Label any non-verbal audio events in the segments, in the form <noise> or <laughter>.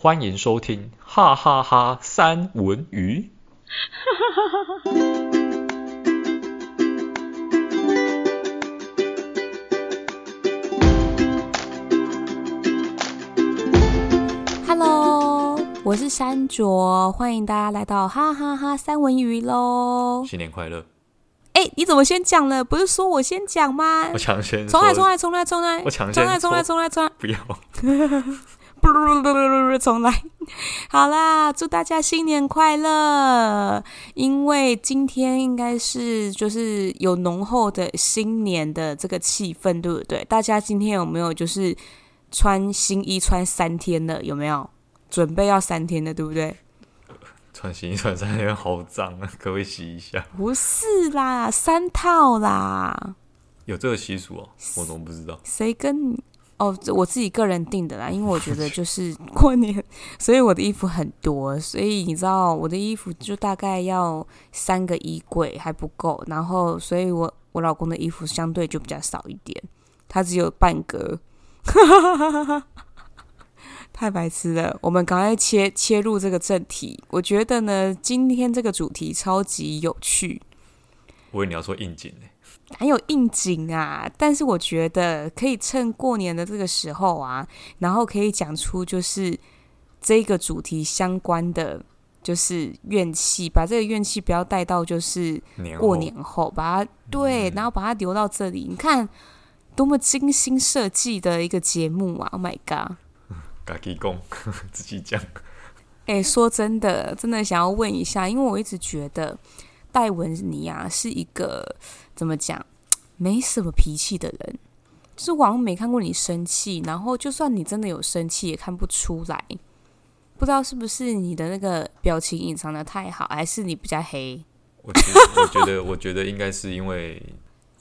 欢迎收听哈哈哈三文鱼。Hello，我是山卓，欢迎大家来到哈哈哈三文鱼喽！新年快乐！哎，你怎么先讲了？不是说我先讲吗？我抢先，重来，重来，重来，重来！我抢先，重来，重来，重来，重来！不要。<laughs> 不不不不不，重来！<laughs> 好啦，祝大家新年快乐！因为今天应该是就是有浓厚的新年的这个气氛，对不对？大家今天有没有就是穿新衣穿三天的？有没有准备要三天的，对不对？穿新衣穿三天好脏啊，可不可以洗一下？不是啦，三套啦。有这个习俗哦，我怎么不知道？谁跟你？哦，我自己个人定的啦，因为我觉得就是 <laughs> 过年，所以我的衣服很多，所以你知道我的衣服就大概要三个衣柜还不够，然后所以我我老公的衣服相对就比较少一点，他只有半个，<laughs> 太白痴了。我们赶快切切入这个正题，我觉得呢，今天这个主题超级有趣。我以为你要说应景呢。还有应景啊，但是我觉得可以趁过年的这个时候啊，然后可以讲出就是这个主题相关的，就是怨气，把这个怨气不要带到就是过年后，把它对，然后把它留到这里。你看多么精心设计的一个节目啊！Oh my god，自己讲，自己讲。<laughs> 哎，说真的，真的想要问一下，因为我一直觉得戴文你啊是一个。怎么讲？没什么脾气的人，就是我好像没看过你生气，然后就算你真的有生气，也看不出来。不知道是不是你的那个表情隐藏的太好，还是你比较黑？我觉得，我觉得，我觉得应该是因为，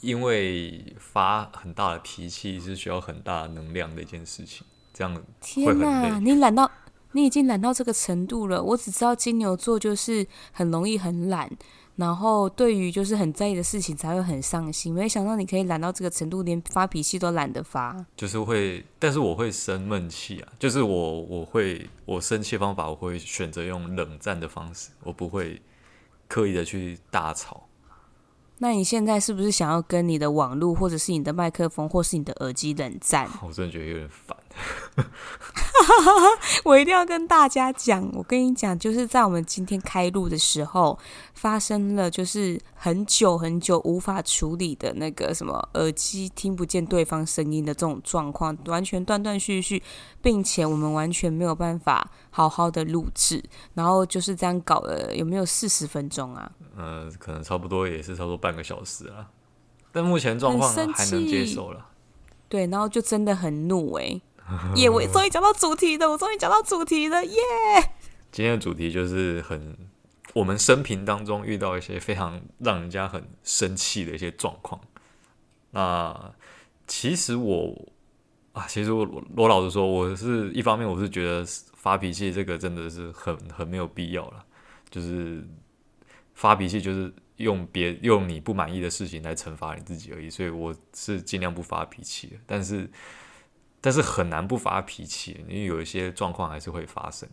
因为发很大的脾气是需要很大能量的一件事情。这样，天哪，你懒到，你已经懒到这个程度了。我只知道金牛座就是很容易很懒。然后，对于就是很在意的事情才会很上心。没想到你可以懒到这个程度，连发脾气都懒得发。就是会，但是我会生闷气啊。就是我，我会，我生气方法，我会选择用冷战的方式，我不会刻意的去大吵。那你现在是不是想要跟你的网络，或者是你的麦克风，或是你的耳机冷战？<laughs> 我真的觉得有点烦。<laughs> 我一定要跟大家讲，我跟你讲，就是在我们今天开录的时候，发生了就是很久很久无法处理的那个什么耳机听不见对方声音的这种状况，完全断断续续，并且我们完全没有办法好好的录制，然后就是这样搞了，有没有四十分钟啊？呃，可能差不多也是差不多半个小时啊，但目前状况还能接受了。对，然后就真的很怒哎、欸。耶！我终于讲到主题了，我终于讲到主题了，耶！今天的主题就是很我们生平当中遇到一些非常让人家很生气的一些状况。那其实我啊，其实我罗老实说，我是一方面我是觉得发脾气这个真的是很很没有必要了，就是发脾气就是用别用你不满意的事情来惩罚你自己而已，所以我是尽量不发脾气的，但是。但是很难不发脾气，因为有一些状况还是会发生。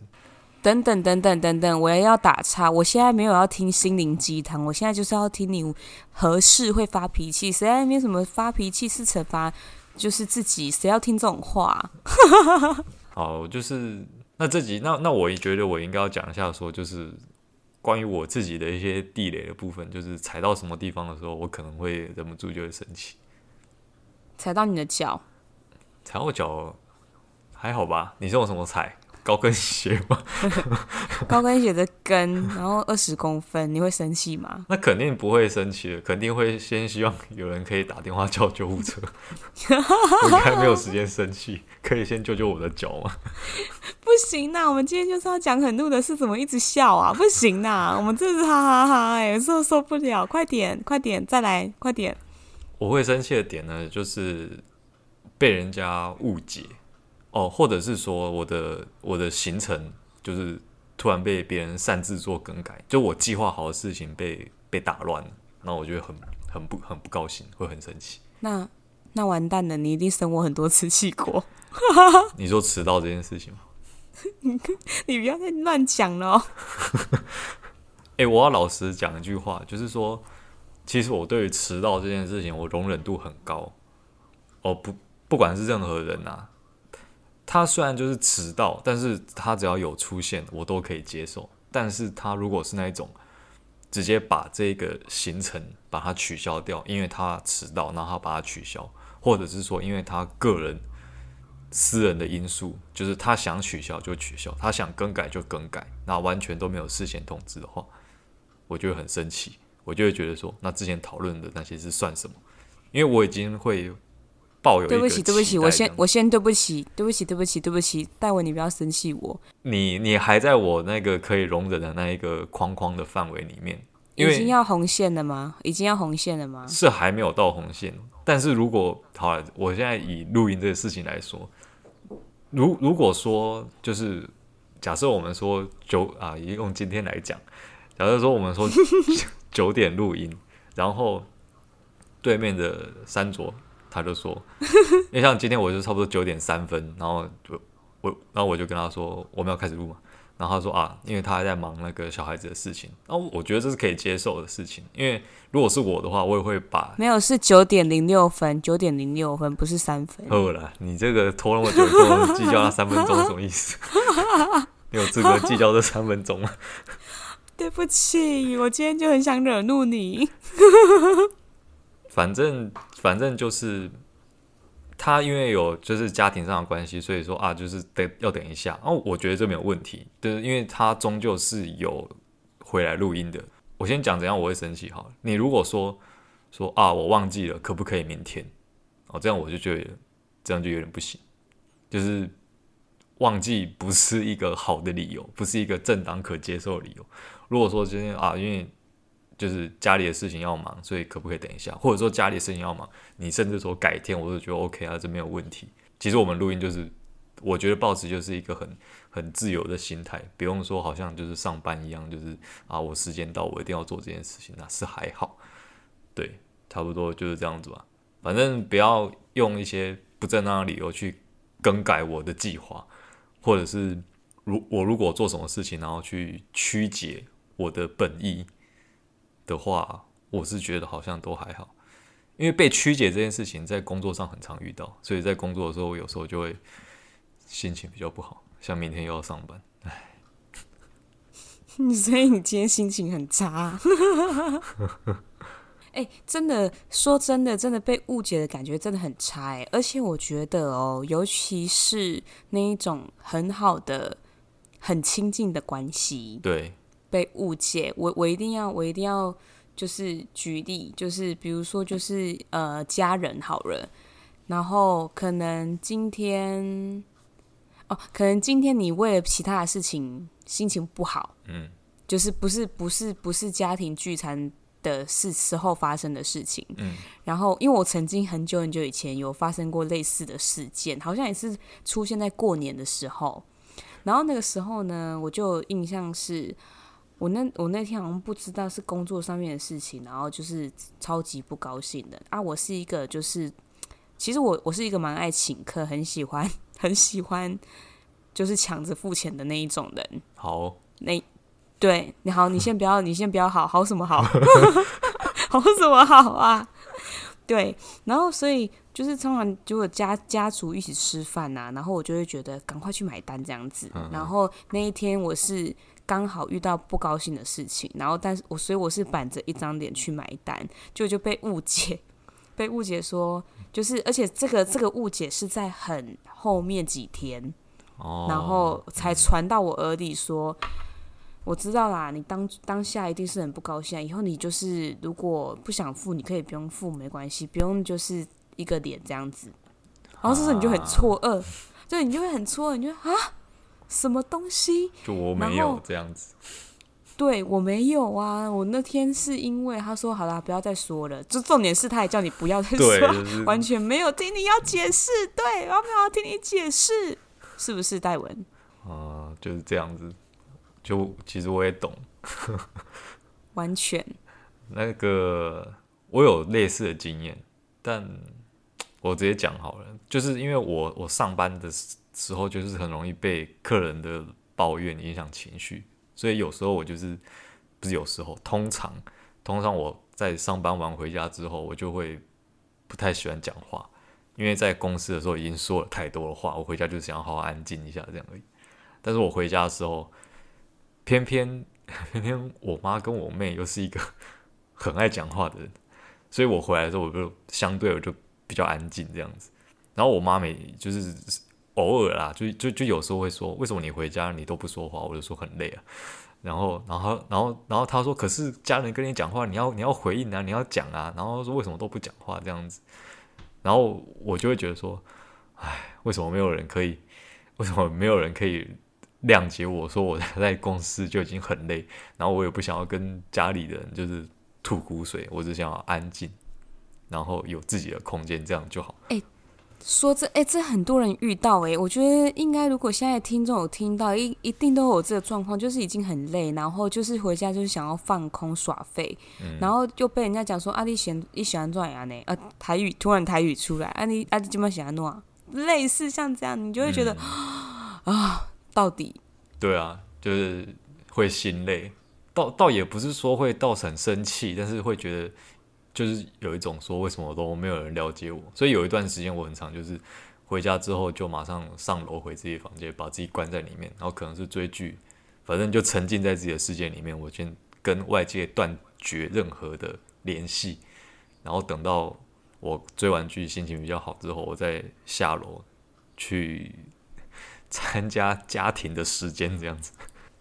等等等等等等，我也要打岔。我现在没有要听心灵鸡汤，我现在就是要听你何事会发脾气？谁在那边什么发脾气是惩罚，就是自己？谁要听这种话？<laughs> 好，就是那这集，那那我也觉得我应该要讲一下，说就是关于我自己的一些地雷的部分，就是踩到什么地方的时候，我可能会忍不住就会生气。踩到你的脚。踩我脚还好吧？你是用什么踩？高跟鞋吗？<laughs> 高跟鞋的跟，然后二十公分，你会生气吗？那肯定不会生气的，肯定会先希望有人可以打电话叫救护车。我应该没有时间生气，可以先救救我的脚吗？不行呐，我们今天就是要讲很怒的事，怎么一直笑啊？不行呐，我们这是哈哈哈，哎，受受不了，快点，快点，再来，快点。我会生气的点呢，就是。被人家误解哦，或者是说我的我的行程就是突然被别人擅自做更改，就我计划好的事情被被打乱了，那我觉得很很不很不高兴，会很生气。那那完蛋了，你一定生我很多次气过。<laughs> 你说迟到这件事情吗？<laughs> 你不要再乱讲了。哎、欸，我要老实讲一句话，就是说，其实我对于迟到这件事情，我容忍度很高。哦，不，不管是任何人啊，他虽然就是迟到，但是他只要有出现，我都可以接受。但是他如果是那一种直接把这个行程把它取消掉，因为他迟到，然后他把它取消，或者是说因为他个人私人的因素，就是他想取消就取消，他想更改就更改，那完全都没有事先通知的话。我就会很生气，我就会觉得说，那之前讨论的那些是算什么？因为我已经会对不起，对不起，我先我先对不起，对不起，对不起，对不起，戴文，你不要生气我。你你还在我那个可以容忍的那一个框框的范围里面，因为已经要红线了吗？已经要红线了吗？是还没有到红线，但是如果好了，我现在以录音这个事情来说，如如果说就是假设我们说九啊，用今天来讲。假设说我们说九点录音，然后对面的三卓他就说，因为像今天我就差不多九点三分，然后就我然后我就跟他说我们要开始录嘛，然后他说啊，因为他还在忙那个小孩子的事情，然后我觉得这是可以接受的事情，因为如果是我的话，我也会把没有是九点零六分，九点零六分不是三分。够了，你这个拖那么久，跟我计较那三分钟什么意思？<laughs> 你有资格计较这三分钟吗？<laughs> 对不起，我今天就很想惹怒你。反正反正就是他，因为有就是家庭上的关系，所以说啊，就是得要等一下。哦，我觉得这没有问题，对，因为他终究是有回来录音的。我先讲怎样我会生气好了。你如果说说啊，我忘记了，可不可以明天？哦，这样我就觉得这样就有点不行，就是。忘记不是一个好的理由，不是一个正当可接受的理由。如果说今天啊，因为就是家里的事情要忙，所以可不可以等一下？或者说家里的事情要忙，你甚至说改天，我都觉得 OK 啊，这没有问题。其实我们录音就是，我觉得保持就是一个很 <laughs> 很自由的心态，不用说好像就是上班一样，就是啊，我时间到，我一定要做这件事情，那是还好。对，差不多就是这样子吧。反正不要用一些不正当的理由去更改我的计划。或者是如我如果做什么事情，然后去曲解我的本意的话，我是觉得好像都还好，因为被曲解这件事情在工作上很常遇到，所以在工作的时候我有时候就会心情比较不好，像明天又要上班，<laughs> 唉，所以你今天心情很差。<laughs> 哎、欸，真的说真的，真的被误解的感觉真的很差哎，而且我觉得哦，尤其是那一种很好的、很亲近的关系，对，被误解，我我一定要，我一定要，就是举例，就是比如说，就是呃，家人好了，然后可能今天，哦，可能今天你为了其他的事情心情不好，嗯，就是不是不是不是家庭聚餐。的事时候发生的事情，嗯，然后因为我曾经很久很久以前有发生过类似的事件，好像也是出现在过年的时候，然后那个时候呢，我就印象是我那我那天好像不知道是工作上面的事情，然后就是超级不高兴的啊，我是一个就是其实我我是一个蛮爱请客，很喜欢很喜欢就是抢着付钱的那一种人，好，那。对，你好，你先不要，你先不要好，好什么好，<laughs> 好什么好啊？对，然后所以就是通常就有家家族一起吃饭呐、啊，然后我就会觉得赶快去买单这样子。然后那一天我是刚好遇到不高兴的事情，然后但是我所以我是板着一张脸去买单，就就被误解，<laughs> 被误解说就是，而且这个这个误解是在很后面几天，然后才传到我耳里说。我知道啦，你当当下一定是很不高兴。以后你就是如果不想付，你可以不用付，没关系，不用就是一个脸这样子。然后这时候你就很错愕，就你就会很错愕，你就啊，什么东西？就我没有这样子。对，我没有啊，我那天是因为他说好啦，不要再说了。就重点是他也叫你不要再说，就是、完全没有听你要解释。对，我没有要听你解释，是不是戴文？啊，就是这样子。就其实我也懂，完全。那个我有类似的经验，但我直接讲好了，就是因为我我上班的时候就是很容易被客人的抱怨影响情绪，所以有时候我就是不是有时候，通常通常我在上班完回家之后，我就会不太喜欢讲话，因为在公司的时候已经说了太多的话，我回家就是想要好好安静一下这样而已。但是我回家的时候，偏偏 <laughs> 偏偏我妈跟我妹又是一个 <laughs> 很爱讲话的人，所以我回来的时候我就相对我就比较安静这样子。然后我妈每就是。偶尔啦，就就就有时候会说，为什么你回家你都不说话？我就说很累啊。然后，然后，然后，然后他说，可是家人跟你讲话，你要你要回应啊，你要讲啊。然后说为什么都不讲话这样子？然后我就会觉得说，唉，为什么没有人可以？为什么没有人可以谅解我说我在公司就已经很累，然后我也不想要跟家里人就是吐苦水，我只想要安静，然后有自己的空间，这样就好。欸说这哎，这很多人遇到哎，我觉得应该如果现在听众有听到，一一定都有这个状况，就是已经很累，然后就是回家就是想要放空耍废，嗯、然后就被人家讲说啊，你喜你喜欢做啥呢？啊，台语突然台语出来，啊你啊你这么喜欢弄啊？类似像这样，你就会觉得、嗯、啊，到底对啊，就是会心累，倒倒也不是说会造成生气，但是会觉得。就是有一种说，为什么都没有人了解我，所以有一段时间我很长就是回家之后就马上上楼回自己房间，把自己关在里面，然后可能是追剧，反正就沉浸在自己的世界里面，我先跟外界断绝任何的联系，然后等到我追完剧心情比较好之后，我再下楼去参加家庭的时间这样子。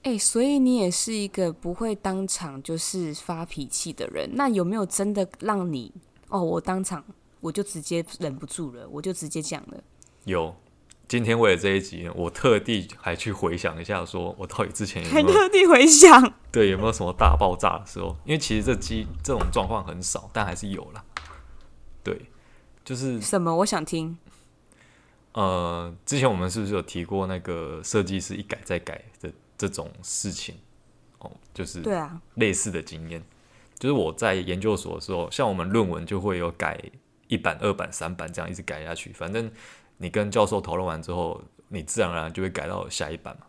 哎、欸，所以你也是一个不会当场就是发脾气的人。那有没有真的让你哦？我当场我就直接忍不住了，我就直接讲了。有，今天为了这一集，我特地还去回想一下，说我到底之前有没有还特地回想，对，有没有什么大爆炸的时候？因为其实这机这种状况很少，但还是有啦。对，就是什么？我想听。呃，之前我们是不是有提过那个设计师一改再改的？这种事情，哦，就是对啊，类似的经验，就是我在研究所的时候，像我们论文就会有改一版、二版、三版这样一直改下去。反正你跟教授讨论完之后，你自然而然就会改到下一版嘛。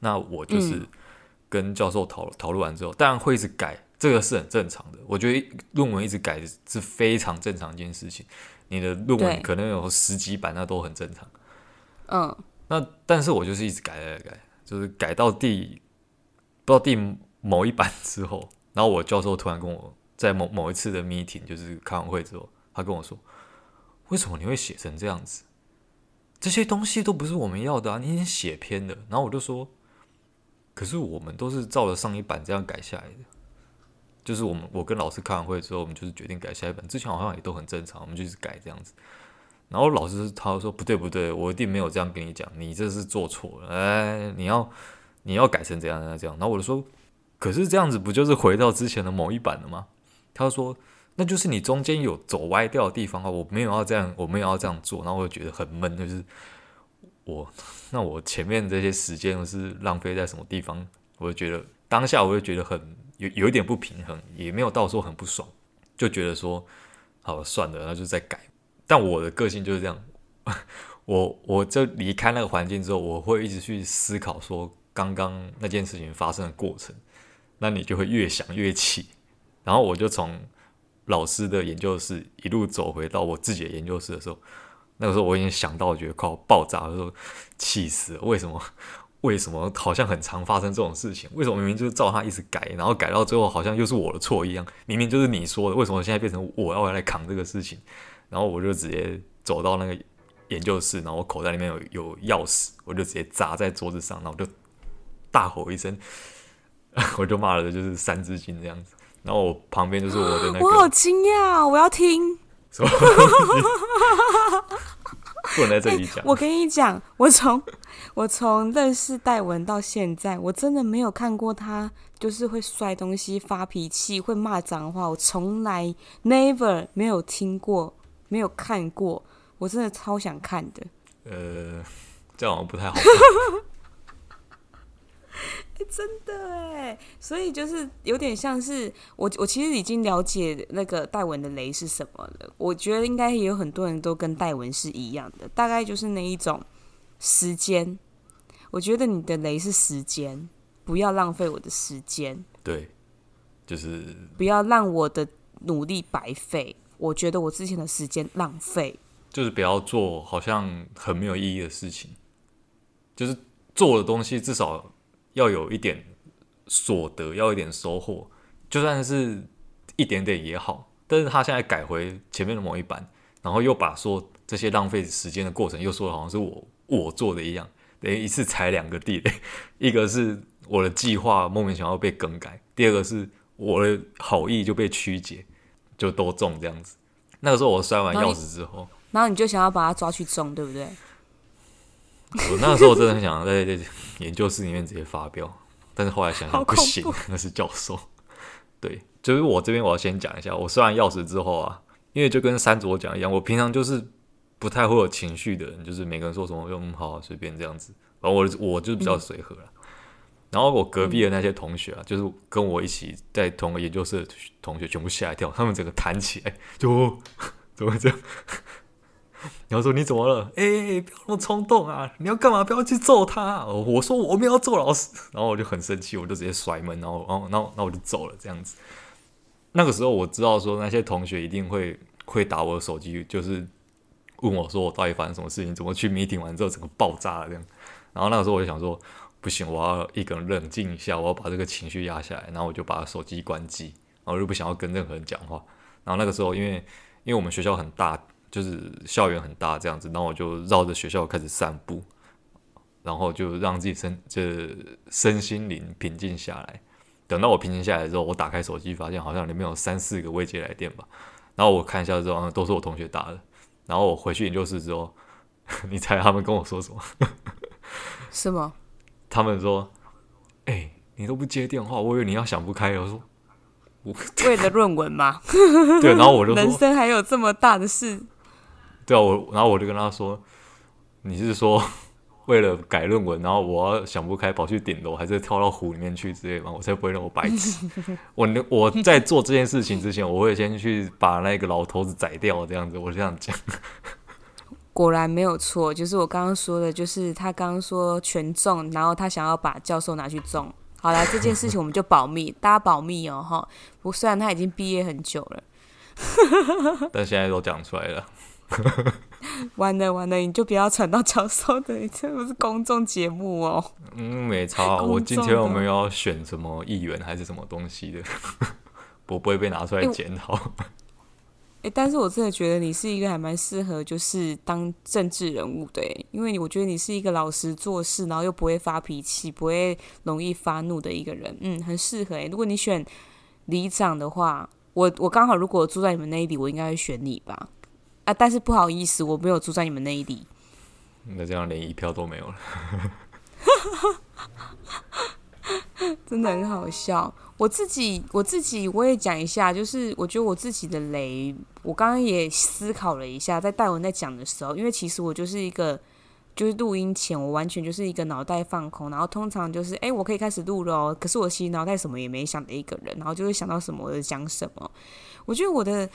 那我就是跟教授讨讨论完之后，当然会一直改，这个是很正常的。我觉得论文一直改是非常正常一件事情。你的论文可能有十几版，那都很正常。嗯，那但是我就是一直改改改。就是改到第不知道第某一版之后，然后我教授突然跟我在某某一次的 meeting，就是开完会之后，他跟我说：“为什么你会写成这样子？这些东西都不是我们要的啊！你已经写偏了。”然后我就说：“可是我们都是照着上一版这样改下来的。就是我们我跟老师开完会之后，我们就是决定改下一版。之前好像也都很正常，我们就是改这样子。”然后老师他说不对不对，我一定没有这样跟你讲，你这是做错了，哎，你要你要改成怎样怎样这样。然后我就说，可是这样子不就是回到之前的某一版了吗？他说，那就是你中间有走歪掉的地方啊，我没有要这样，我没有要这样做。然后我就觉得很闷，就是我那我前面这些时间是浪费在什么地方？我就觉得当下我就觉得很有有一点不平衡，也没有到说很不爽，就觉得说好算了，那就再改。但我的个性就是这样，<laughs> 我我就离开那个环境之后，我会一直去思考说刚刚那件事情发生的过程，那你就会越想越气，然后我就从老师的研究室一路走回到我自己的研究室的时候，那个时候我已经想到，觉得快要爆炸的时候，气死了！为什么？为什么好像很常发生这种事情？为什么明明就是照他一直改，然后改到最后好像又是我的错一样？明明就是你说的，为什么现在变成我要来扛这个事情？然后我就直接走到那个研究室，然后我口袋里面有有钥匙，我就直接砸在桌子上，然后我就大吼一声，<laughs> 我就骂了就是三字经这样子。然后我旁边就是我的那个，我好惊讶，我要听。<laughs> 什么？不能在这里 <laughs> 讲。我跟你讲，我从我从认识戴文到现在，我真的没有看过他就是会摔东西、发脾气、会骂脏话，我从来 never 没有听过。没有看过，我真的超想看的。呃，这样好像不太好。欸，<laughs> 真的哎，所以就是有点像是我，我其实已经了解那个戴文的雷是什么了。我觉得应该也有很多人都跟戴文是一样的，大概就是那一种时间，我觉得你的雷是时间，不要浪费我的时间。对，就是不要让我的努力白费。我觉得我之前的时间浪费，就是不要做好像很没有意义的事情。就是做的东西至少要有一点所得，要一点收获，就算是一点点也好。但是他现在改回前面的某一版，然后又把说这些浪费时间的过程又说的好像是我我做的一样，等于一次踩两个地雷，一个是我的计划莫名其妙被更改，第二个是我的好意就被曲解。就都中这样子。那个时候我摔完钥匙之后，然后你就想要把它抓去中，对不对？我那个时候我真的很想在研究室里面直接发飙，但是后来想想不行，那是教授。对，就是我这边我要先讲一下，我摔完钥匙之后啊，因为就跟三卓讲一样，我平常就是不太会有情绪的人，就是每个人说什么就嗯好随便这样子，然后我我就是比较随和了。嗯然后我隔壁的那些同学啊，嗯、就是跟我一起在同个研究室的同学，全部吓一跳，他们整个弹起来，就 <laughs> 怎么会这样？<laughs> 然后说你怎么了？哎、欸，不要那么冲动啊！你要干嘛？不要去揍他！我说我没有揍老师，然后我就很生气，我就直接甩门，然后，然后，然后，那我就走了。这样子，那个时候我知道说那些同学一定会会打我的手机，就是问我说我到底发生什么事情，怎么去 meeting 完之后整个爆炸了这样。然后那个时候我就想说。不行，我要一个人冷静一下，我要把这个情绪压下来，然后我就把手机关机，然后我就不想要跟任何人讲话。然后那个时候，因为因为我们学校很大，就是校园很大这样子，然后我就绕着学校开始散步，然后就让自己身这身心灵平静下来。等到我平静下来之后，我打开手机，发现好像里面有三四个未接来电吧。然后我看一下之后，都是我同学打的。然后我回去研究室之后，<laughs> 你猜他们跟我说什么？<laughs> 是吗？他们说：“哎、欸，你都不接电话，我以为你要想不开。”我说：“我为了论文吗？” <laughs> 对，然后我就说：“人生还有这么大的事？”对啊，我然后我就跟他说：“你是说 <laughs> 为了改论文，然后我要想不开跑去顶楼，还是跳到湖里面去之类吗？我才不会那么白痴。<laughs> 我我在做这件事情之前，我会先去把那个老头子宰掉，这样子。我这样讲。”果然没有错，就是我刚刚说的，就是他刚刚说全中，然后他想要把教授拿去中。好了，这件事情我们就保密，大家保密哦，哈。不，虽然他已经毕业很久了，<laughs> 但现在都讲出来了。完了完了，你就不要传到教授的，这不是公众节目哦。嗯，没差。我今天我们要选什么议员还是什么东西的，<laughs> 我不会被拿出来检讨。欸诶，但是我真的觉得你是一个还蛮适合，就是当政治人物的，因为我觉得你是一个老实做事，然后又不会发脾气，不会容易发怒的一个人，嗯，很适合诶。如果你选里长的话，我我刚好如果住在你们那一里，我应该会选你吧？啊，但是不好意思，我没有住在你们那一里，那这样连一票都没有了，<laughs> 真的很好笑。我自己，我自己我也讲一下，就是我觉得我自己的雷，我刚刚也思考了一下，在戴文在讲的时候，因为其实我就是一个，就是录音前我完全就是一个脑袋放空，然后通常就是哎，我可以开始录了，可是我其实脑袋什么也没想的一个人，然后就会想到什么我就讲什么。我觉得我的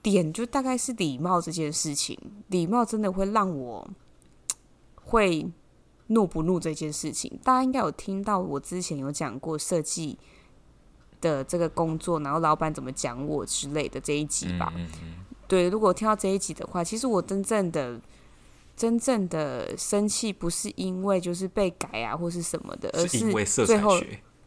点就大概是礼貌这件事情，礼貌真的会让我会怒不怒这件事情。大家应该有听到我之前有讲过设计的这个工作，然后老板怎么讲我之类的这一集吧。嗯嗯嗯。对，如果听到这一集的话，其实我真正的、真正的生气不是因为就是被改啊或是什么的，而是最后，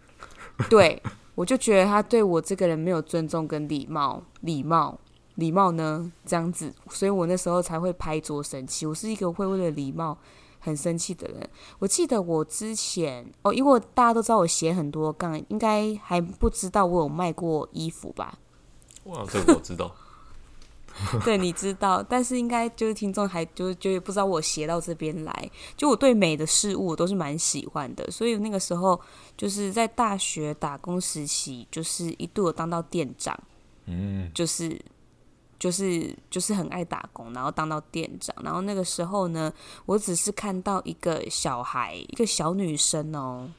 <laughs> 对，我就觉得他对我这个人没有尊重跟礼貌，礼貌，礼貌呢这样子，所以我那时候才会拍桌生气。我是一个会为了礼貌。很生气的人，我记得我之前哦，因为大家都知道我写很多杠，应该还不知道我有卖过衣服吧？哇，这个我知道。<laughs> 对，你知道，但是应该就是听众还就就不知道我写到这边来。就我对美的事物我都是蛮喜欢的，所以那个时候就是在大学打工时期，就是一度有当到店长，嗯，就是。就是就是很爱打工，然后当到店长，然后那个时候呢，我只是看到一个小孩，一个小女生哦，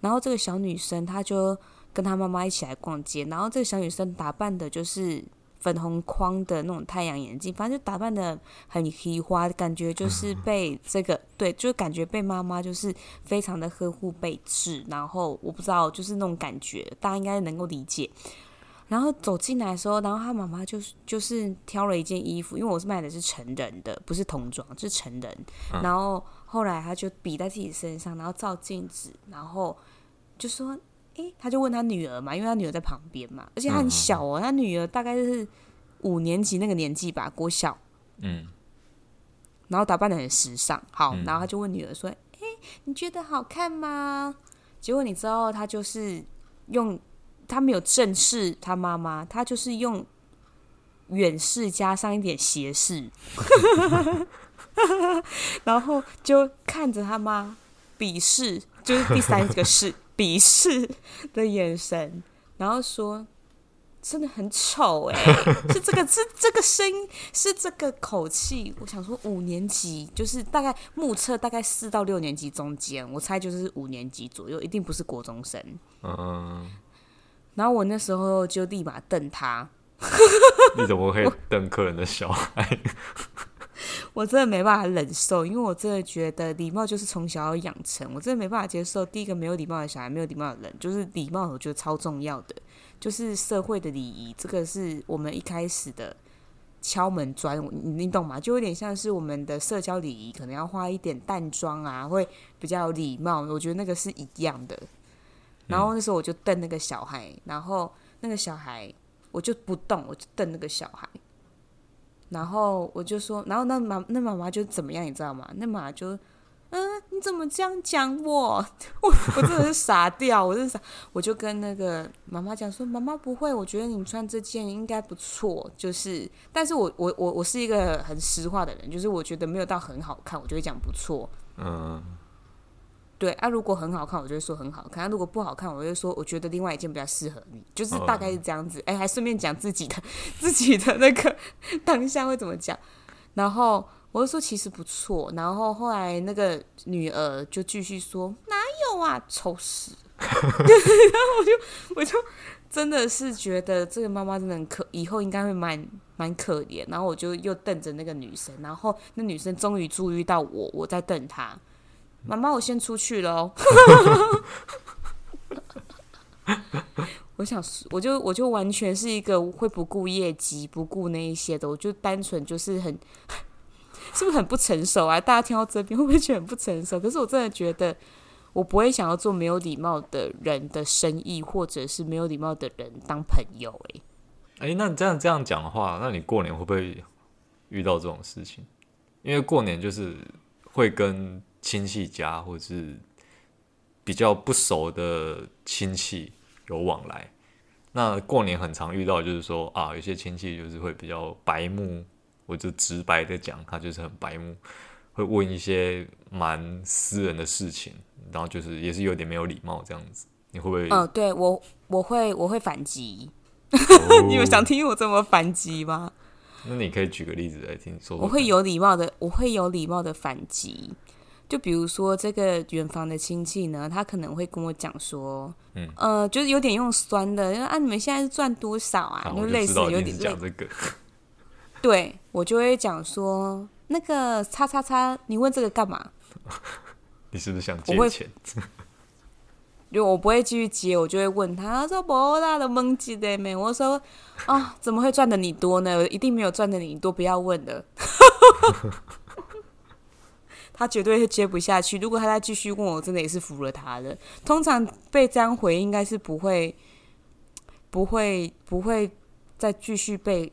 然后这个小女生她就跟她妈妈一起来逛街，然后这个小女生打扮的就是粉红框的那种太阳眼镜，反正就打扮得很奇花，感觉就是被这个对，就感觉被妈妈就是非常的呵护备至，然后我不知道就是那种感觉，大家应该能够理解。然后走进来的时候，然后他妈妈就是就是挑了一件衣服，因为我是卖的是成人的，不是童装，是成人。然后后来他就比在自己身上，然后照镜子，然后就说：“诶，他就问他女儿嘛，因为他女儿在旁边嘛，而且他很小哦，他女儿大概是五年级那个年纪吧，国小。嗯。然后打扮得很时尚，好，然后他就问女儿说：‘诶，你觉得好看吗？’结果你知道，他就是用。”他没有正视他妈妈，他就是用远视加上一点斜视，<laughs> 然后就看着他妈鄙视，就是第三个是 <laughs> 鄙视的眼神，然后说：“真的很丑哎、欸，<laughs> 是这个是这个声音，是这个口气。”我想说五年级就是大概目测大概四到六年级中间，我猜就是五年级左右，一定不是国中生。嗯。然后我那时候就立马瞪他，你怎么会瞪客人的小孩？<laughs> 我真的没办法忍受，因为我真的觉得礼貌就是从小要养成，我真的没办法接受。第一个没有礼貌的小孩，没有礼貌的人，就是礼貌，我觉得超重要的，就是社会的礼仪，这个是我们一开始的敲门砖，你你懂吗？就有点像是我们的社交礼仪，可能要化一点淡妆啊，会比较有礼貌。我觉得那个是一样的。然后那时候我就瞪那个小孩，然后那个小孩我就不动，我就瞪那个小孩，然后我就说，然后那妈那妈妈就怎么样，你知道吗？那妈妈就，嗯，你怎么这样讲我？<laughs> 我我真的是傻掉，我真的傻，我就跟那个妈妈讲说，妈妈不会，我觉得你穿这件应该不错，就是，但是我我我我是一个很实话的人，就是我觉得没有到很好看，我就会讲不错，嗯。对啊，如果很好看，我就会说很好看；啊、如果不好看，我就说我觉得另外一件比较适合你，就是大概是这样子。哎、oh.，还顺便讲自己的自己的那个 <laughs> 当下会怎么讲。然后我就说其实不错。然后后来那个女儿就继续说哪有啊，丑死！<laughs> 然后我就我就真的是觉得这个妈妈真的很可，以后应该会蛮蛮可怜。然后我就又瞪着那个女生，然后那女生终于注意到我，我在瞪她。妈妈，我先出去了。我想，我就我就完全是一个会不顾业绩、不顾那一些的，我就单纯就是很，<laughs> 是不是很不成熟啊？大家听到这边会不会觉得很不成熟？可是我真的觉得，我不会想要做没有礼貌的人的生意，或者是没有礼貌的人当朋友、欸。哎，哎，那你这样这样讲的话，那你过年会不会遇到这种事情？因为过年就是会跟。亲戚家或者是比较不熟的亲戚有往来，那过年很常遇到，就是说啊，有些亲戚就是会比较白目，我就直白的讲，他就是很白目，会问一些蛮私人的事情，然后就是也是有点没有礼貌这样子，你会不会？嗯、呃，对我我会我会反击，哦、<laughs> 你们想听我怎么反击吗？那你可以举个例子来听说，说。我会有礼貌的，我会有礼貌的反击。就比如说这个远房的亲戚呢，他可能会跟我讲说，嗯，呃，就是有点用酸的，因为啊，你们现在是赚多少啊？就类似有点讲这个，对我就会讲说，那个叉叉叉，你问这个干嘛？<laughs> 你是不是想借钱？<laughs> 就我不会继续接，我就会问他，他说不大的懵鸡的没？我说啊，怎么会赚的你多呢？一定没有赚的你多，不要问了。<laughs> 他绝对会接不下去。如果他再继续问我，真的也是服了他的。通常被这样回，应该是不会、不会、不会再继续被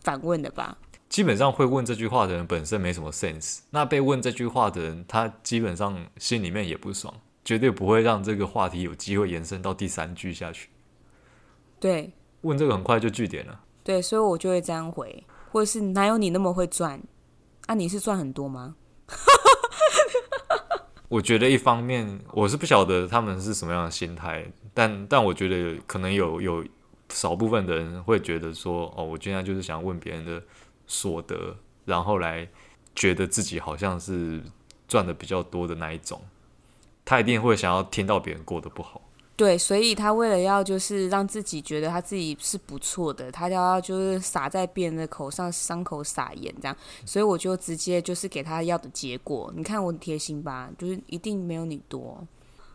反问的吧？基本上会问这句话的人本身没什么 sense。那被问这句话的人，他基本上心里面也不爽，绝对不会让这个话题有机会延伸到第三句下去。对，问这个很快就据点了。对，所以我就会这样回，或者是哪有你那么会赚？啊，你是赚很多吗？我觉得一方面我是不晓得他们是什么样的心态，但但我觉得可能有有少部分的人会觉得说，哦，我今天就是想问别人的所得，然后来觉得自己好像是赚的比较多的那一种，他一定会想要听到别人过得不好，对，所以他为了要就是让自己觉得他自己是不错的，他就要就是撒在别人的口上，伤口撒盐这样，所以我就直接就是给他要的结果。你看我很贴心吧？就是一定没有你多。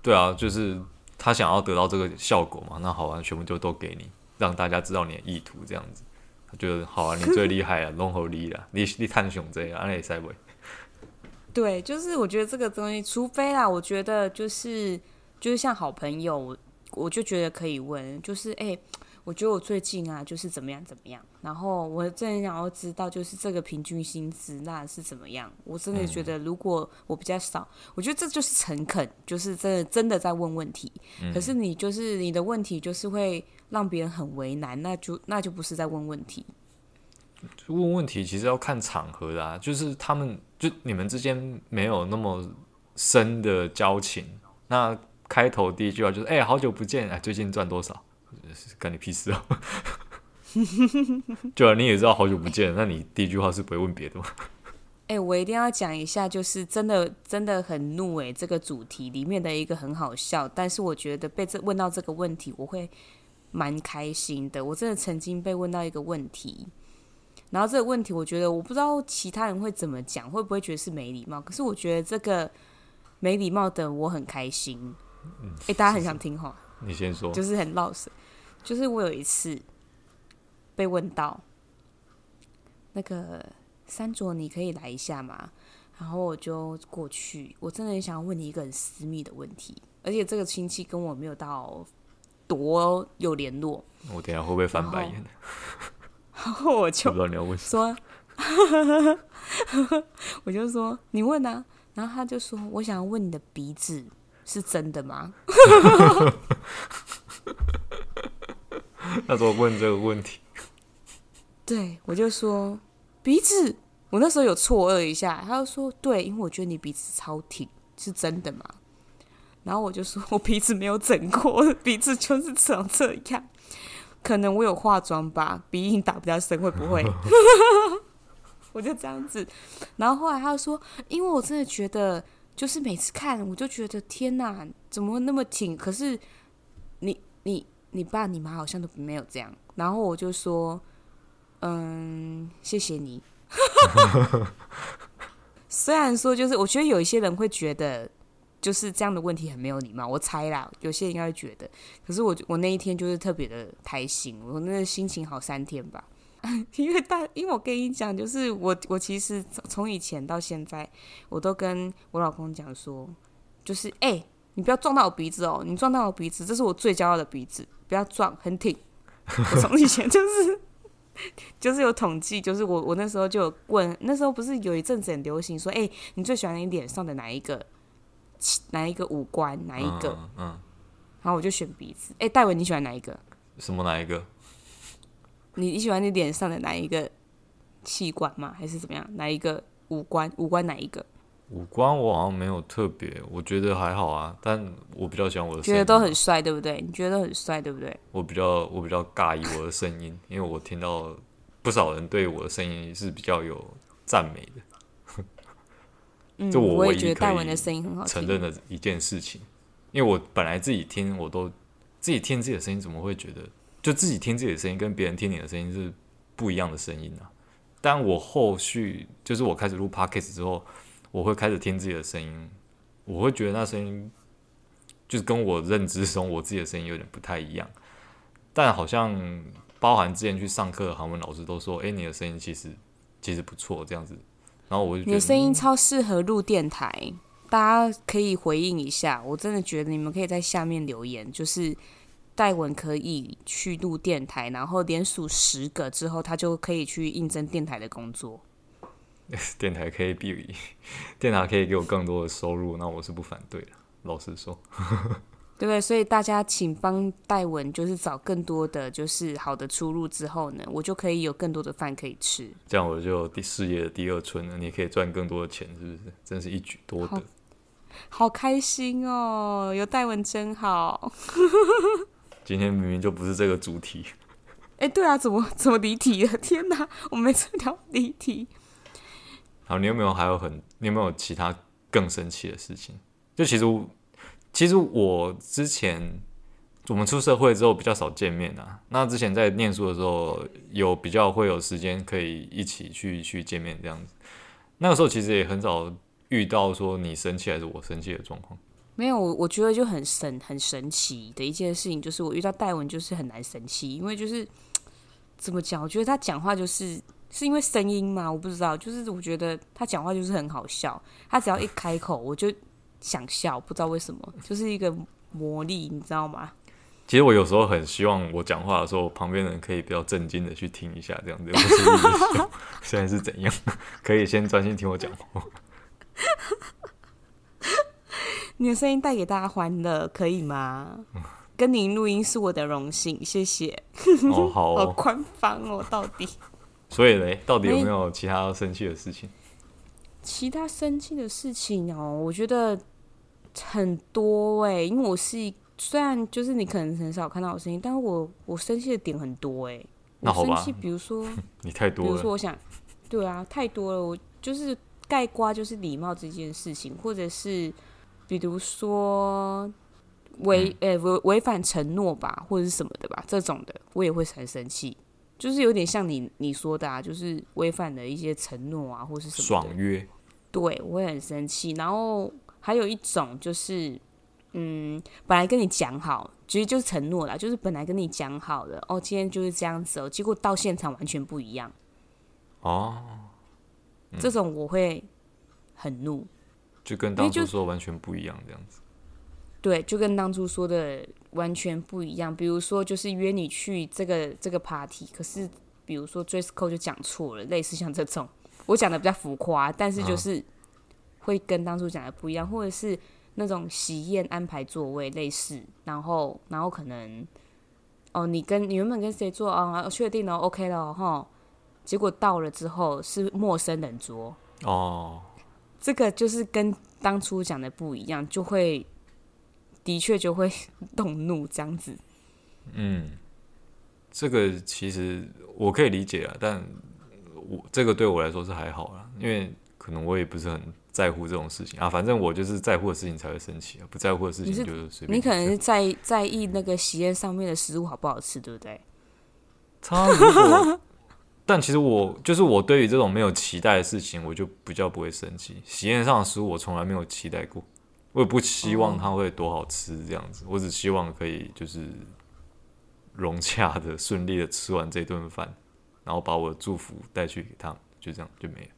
对啊，就是他想要得到这个效果嘛，那好啊，全部就都给你，让大家知道你的意图这样子。他觉得好啊，你最厉害了，龙猴力了，你你探熊这样，安内塞维。<laughs> 对，就是我觉得这个东西，除非啦，我觉得就是。就是像好朋友，我我就觉得可以问，就是哎、欸，我觉得我最近啊，就是怎么样怎么样，然后我真的想要知道，就是这个平均薪资那是怎么样。我真的觉得，如果我比较少，我觉得这就是诚恳，就是真的真的在问问题。可是你就是你的问题，就是会让别人很为难，那就那就不是在问问题。问问题其实要看场合的啊，就是他们就你们之间没有那么深的交情，那。开头第一句话就是：“哎、好久不见！哎，最近赚多少？干你屁事 <laughs> <laughs> 啊！就你也知道好久不见，那你第一句话是不会问别的吗？” <laughs> 哎、我一定要讲一下，就是真的真的很怒哎、这个主题里面的一个很好笑，但是我觉得被这问到这个问题，我会蛮开心的。我真的曾经被问到一个问题，然后这个问题，我觉得我不知道其他人会怎么讲，会不会觉得是没礼貌？可是我觉得这个没礼貌的我很开心。哎、大家很想听哈？你先说，就是很老实。就是我有一次被问到，那个三卓，你可以来一下吗？然后我就过去。我真的很想要问你一个很私密的问题，而且这个亲戚跟我没有到多有联络。我等下会不会翻白眼？然后 <laughs> 我就不知道你要问什么，说，<laughs> 我就说你问啊。然后他就说，我想要问你的鼻子。是真的吗？<laughs> 那时候问这个问题，<laughs> 对，我就说鼻子，我那时候有错愕一下，他就说对，因为我觉得你鼻子超挺，是真的吗？然后我就说我鼻子没有整过，鼻子就是长这样，可能我有化妆吧，鼻音打比较深，会不会？<laughs> 我就这样子，然后后来他就说，因为我真的觉得。就是每次看，我就觉得天哪，怎么那么挺？可是你、你、你爸、你妈好像都没有这样。然后我就说，嗯，谢谢你。<laughs> 虽然说，就是我觉得有一些人会觉得，就是这样的问题很没有礼貌。我猜啦，有些人应该会觉得。可是我，我那一天就是特别的开心，我那个心情好三天吧。因为大，因为我跟你讲，就是我，我其实从以前到现在，我都跟我老公讲说，就是哎、欸，你不要撞到我鼻子哦，你撞到我鼻子，这是我最骄傲的鼻子，不要撞，很挺。<laughs> 我从以前就是，就是有统计，就是我我那时候就有问，那时候不是有一阵子很流行说，哎、欸，你最喜欢你脸上的哪一个，哪一个五官，哪一个？嗯，嗯，然后我就选鼻子。哎、欸，戴文你喜欢哪一个？什么哪一个？你你喜欢你脸上的哪一个器官吗？还是怎么样？哪一个五官？五官哪一个？五官我好像没有特别，我觉得还好啊。但我比较喜欢我的声音，觉得都很帅，对不对？你觉得都很帅，对不对？我比较我比较尬意我的声音，因为我听到不少人对我的声音是比较有赞美的。嗯，就我也觉得戴文的声音很好承认的一件事情，因为我本来自己听我都自己听自己的声音，怎么会觉得？就自己听自己的声音，跟别人听你的声音是不一样的声音啊。但我后续就是我开始录 podcast 之后，我会开始听自己的声音，我会觉得那声音就是跟我认知中我自己的声音有点不太一样。但好像包含之前去上课的韩文老师都说：“哎、你的声音其实其实不错。”这样子，然后我就觉得你的声音超适合录电台，大家可以回应一下。我真的觉得你们可以在下面留言，就是。戴文可以去录电台，然后连数十个之后，他就可以去应征电台的工作。<laughs> 电台可以比 <laughs> 电台可以给我更多的收入，那我是不反对的。老实说，对 <laughs> 不对？所以大家请帮戴文就是找更多的就是好的出路之后呢，我就可以有更多的饭可以吃。这样我就有第事业的第二春了，你可以赚更多的钱，是不是？真是一举多得。好，好开心哦！有戴文真好。今天明明就不是这个主题，哎，对啊，怎么怎么离题了？<laughs> 天哪，我们每次聊离题。好，你有没有还有很，你有没有其他更生气的事情？就其实，其实我之前我们出社会之后比较少见面啊。那之前在念书的时候，有比较会有时间可以一起去去见面这样子。那个时候其实也很少遇到说你生气还是我生气的状况。没有，我觉得就很神很神奇的一件事情，就是我遇到戴文就是很难生气，因为就是怎么讲？我觉得他讲话就是是因为声音嘛，我不知道，就是我觉得他讲话就是很好笑，他只要一开口我就想笑，不知道为什么，就是一个魔力，你知道吗？其实我有时候很希望我讲话的时候，旁边人可以比较震惊的去听一下，这样子。不是 <laughs> 现在是怎样？<laughs> 可以先专心听我讲话。你的声音带给大家欢乐，可以吗？<laughs> 跟您录音是我的荣幸，谢谢。哦，好哦，<laughs> 好官方哦，到底。所以嘞，到底有没有其他生气的事情？其他生气的事情哦，我觉得很多哎，因为我是，虽然就是你可能很少看到我声音，但是我我生气的点很多哎。那好吧。我生气，比如说 <laughs> 你太多了。比如说，我想，对啊，太多了。我就是盖瓜，就是礼貌这件事情，或者是。比如说违呃违违反承诺吧，或者是什么的吧，这种的我也会很生气，就是有点像你你说的啊，就是违反了一些承诺啊，或是什么爽约，对，我会很生气。然后还有一种就是，嗯，本来跟你讲好，其实就是承诺啦，就是本来跟你讲好的哦，今天就是这样子哦，结果到现场完全不一样。哦，嗯、这种我会很怒。就跟当初说完全不一样，这样子。对，就跟当初说的完全不一样。比如说，就是约你去这个这个 party，可是比如说 dress code 就讲错了，类似像这种，我讲的比较浮夸，但是就是会跟当初讲的不一样，或者是那种喜宴安排座位类似，然后然后可能哦，你跟你原本跟谁坐啊？确定了，OK 了哈。结果到了之后是陌生人桌哦。这个就是跟当初讲的不一样，就会的确就会 <laughs> 动怒这样子。嗯，这个其实我可以理解啊，但我这个对我来说是还好啦，因为可能我也不是很在乎这种事情啊。反正我就是在乎的事情才会生气啊，不在乎的事情就是随便。你可能是在在意那个喜宴上面的食物好不好吃，对不对？差不多。但其实我就是我对于这种没有期待的事情，我就比较不会生气。喜宴上的食物我从来没有期待过，我也不希望它会多好吃这样子。我只希望可以就是融洽的、<laughs> 顺利的吃完这顿饭，然后把我的祝福带去给他们，就这样就没了。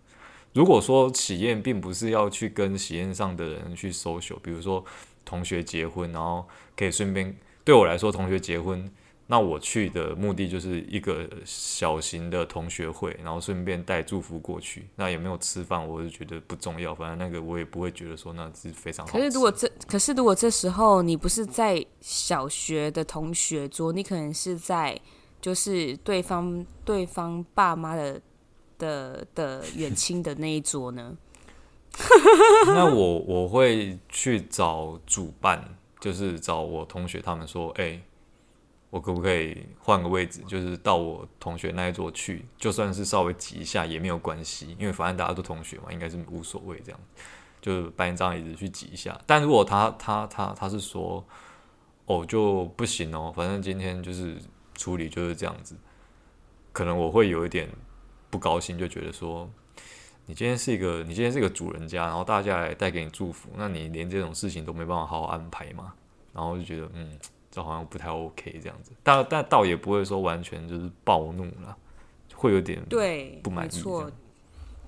如果说喜宴并不是要去跟喜宴上的人去 social，比如说同学结婚，然后可以顺便对我来说，同学结婚。那我去的目的就是一个小型的同学会，然后顺便带祝福过去。那有没有吃饭，我就觉得不重要，反正那个我也不会觉得说那是非常好。可是如果这，可是如果这时候你不是在小学的同学桌，你可能是在就是对方对方爸妈的的的远亲的那一桌呢？<laughs> 那我我会去找主办，就是找我同学他们说，哎、欸。我可不可以换个位置，就是到我同学那一桌去，就算是稍微挤一下也没有关系，因为反正大家都同学嘛，应该是无所谓这样，就搬一张椅子去挤一下。但如果他他他他是说，哦就不行哦，反正今天就是处理就是这样子，可能我会有一点不高兴，就觉得说，你今天是一个你今天是一个主人家，然后大家来带给你祝福，那你连这种事情都没办法好好安排嘛，然后就觉得嗯。这好像不太 OK 这样子，但但倒也不会说完全就是暴怒了，会有点对不满意。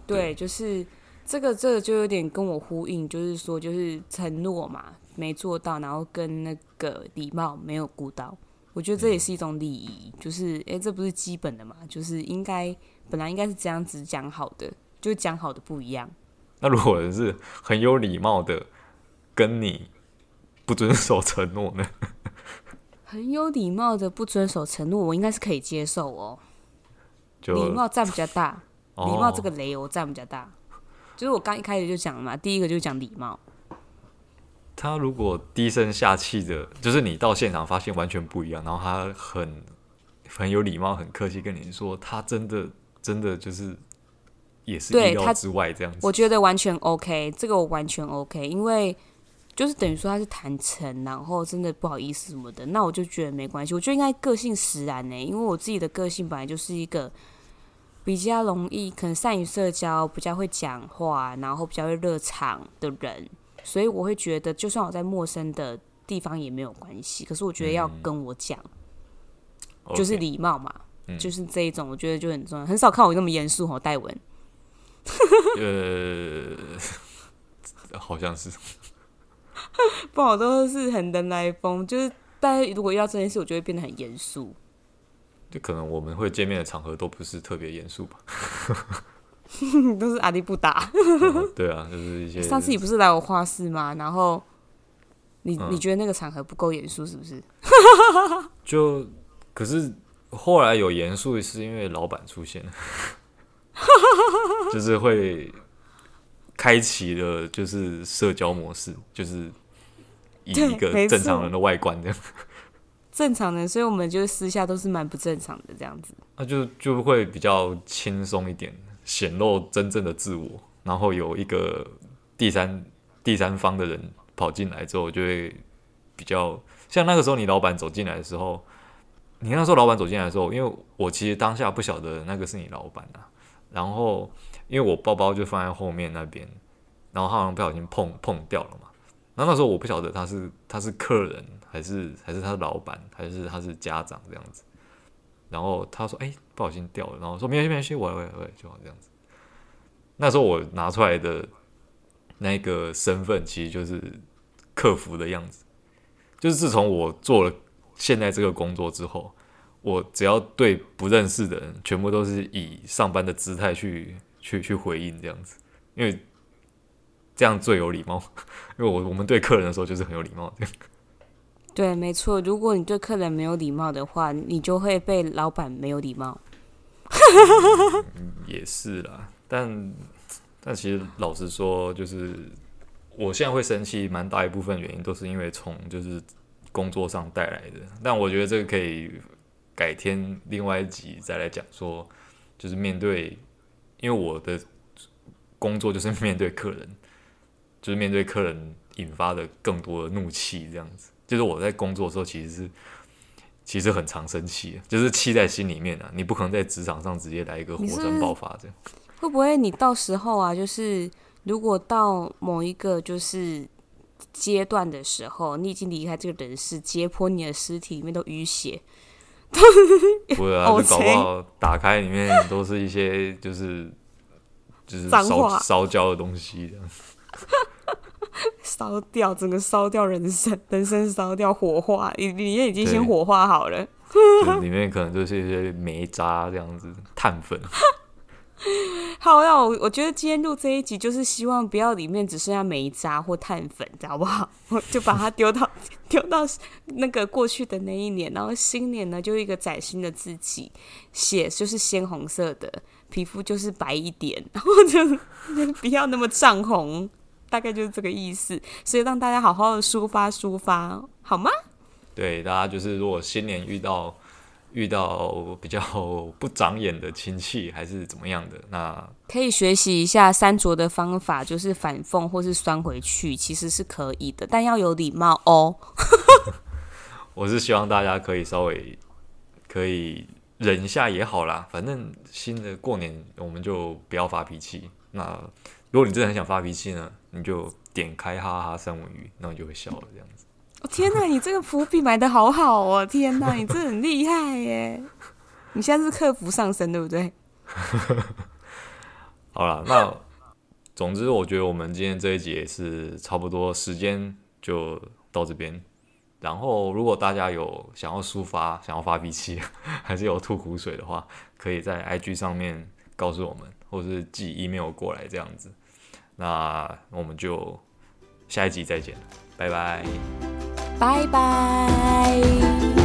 对，就是这个这个就有点跟我呼应，就是说就是承诺嘛没做到，然后跟那个礼貌没有顾到，我觉得这也是一种礼仪，嗯、就是哎，这不是基本的嘛，就是应该本来应该是这样子讲好的，就讲好的不一样。<laughs> 那如果是很有礼貌的跟你不遵守承诺呢？很有礼貌的不遵守承诺，我应该是可以接受哦。礼貌占比较大，礼貌这个雷我占比较大。就是我刚一开始就讲了嘛，第一个就讲礼貌。他如果低声下气的，就是你到现场发现完全不一样，然后他很很有礼貌、很客气跟你说，他真的真的就是也是意料之外这样子。我觉得完全 OK，这个我完全 OK，因为就是等于说他是坦诚，然后真的不好意思什么的，那我就觉得没关系。我觉得应该个性使然呢，因为我自己的个性本来就是一个比较容易，可能善于社交，比较会讲话，然后比较会热场的人，所以我会觉得，就算我在陌生的地方也没有关系。可是我觉得要跟我讲，嗯、就是礼貌嘛。就是这一种，我觉得就很重要。很少看我那么严肃哦，戴文。<laughs> 呃，<laughs> 好像是。<laughs> 不好，都是很人来疯。就是大家如果遇到这件事，我就会变得很严肃。就可能我们会见面的场合都不是特别严肃吧。<laughs> 都是阿里不达。<laughs> 对啊，就是一些。上次你不是来我画室吗？然后你、嗯、你觉得那个场合不够严肃，是不是？就可是。后来有严肃是因为老板出现了，就是会开启了就是社交模式，就是以一个正常人的外观这样。<laughs> 正常人，所以我们就私下都是蛮不正常的这样子。那就就会比较轻松一点，显露真正的自我。然后有一个第三第三方的人跑进来之后，就会比较像那个时候你老板走进来的时候。你那时候老板走进来的时候，因为我其实当下不晓得那个是你老板啊，然后因为我包包就放在后面那边，然后他好像不小心碰碰掉了嘛，然后那时候我不晓得他是他是客人还是还是他是老板还是他是家长这样子，然后他说哎、不小心掉了，然后说没关系没关系，我来我来就好这样子。那时候我拿出来的那个身份其实就是客服的样子，就是自从我做了。现在这个工作之后，我只要对不认识的人，全部都是以上班的姿态去去去回应这样子，因为这样最有礼貌。<laughs> 因为我我们对客人的时候就是很有礼貌的。对，没错。如果你对客人没有礼貌的话，你就会被老板没有礼貌。嗯，<laughs> 也是啦，但但其实老实说，就是我现在会生气，蛮大一部分原因都是因为从就是。工作上带来的，但我觉得这个可以改天另外一集再来讲。说就是面对，因为我的工作就是面对客人，就是面对客人引发的更多的怒气，这样子。就是我在工作的时候，其实是其实很常生气，就是气在心里面啊。你不可能在职场上直接来一个火山爆发这样。会不会你到时候啊，就是如果到某一个就是。阶段的时候，你已经离开这个人世，解剖你的尸体里面都淤血，不会啊，<laughs> 就搞不好打开里面都是一些就是就是烧烧焦的东西这样，<laughs> <laughs> 烧掉整个烧掉人生，<laughs> 人生烧掉火化，里里面已经先火化好了，里面可能就是一些煤渣这样子，<laughs> 碳粉。好，那我我觉得今天录这一集就是希望不要里面只剩下煤渣或碳粉，知道不好？我就把它丢到丢到那个过去的那一年，然后新年呢就一个崭新的自己，血就是鲜红色的，皮肤就是白一点，然后就不要那么涨红，大概就是这个意思。所以让大家好好的抒发抒发，好吗？对，大家就是如果新年遇到。遇到比较不长眼的亲戚还是怎么样的，那可以学习一下三卓的方法，就是反讽或是酸回去，其实是可以的，但要有礼貌哦。<laughs> 我是希望大家可以稍微可以忍一下也好啦，反正新的过年我们就不要发脾气。那如果你真的很想发脾气呢，你就点开哈哈三文鱼，那你就会笑了这样子。哦天哪，你这个伏笔埋的好好哦！天哪，你这很厉害耶！你现在是客服上身对不对？<laughs> 好了，那总之我觉得我们今天这一集也是差不多时间就到这边。然后如果大家有想要抒发、想要发脾气，<laughs> 还是有吐苦水的话，可以在 IG 上面告诉我们，或是寄 email 过来这样子。那我们就下一集再见，拜拜。拜拜。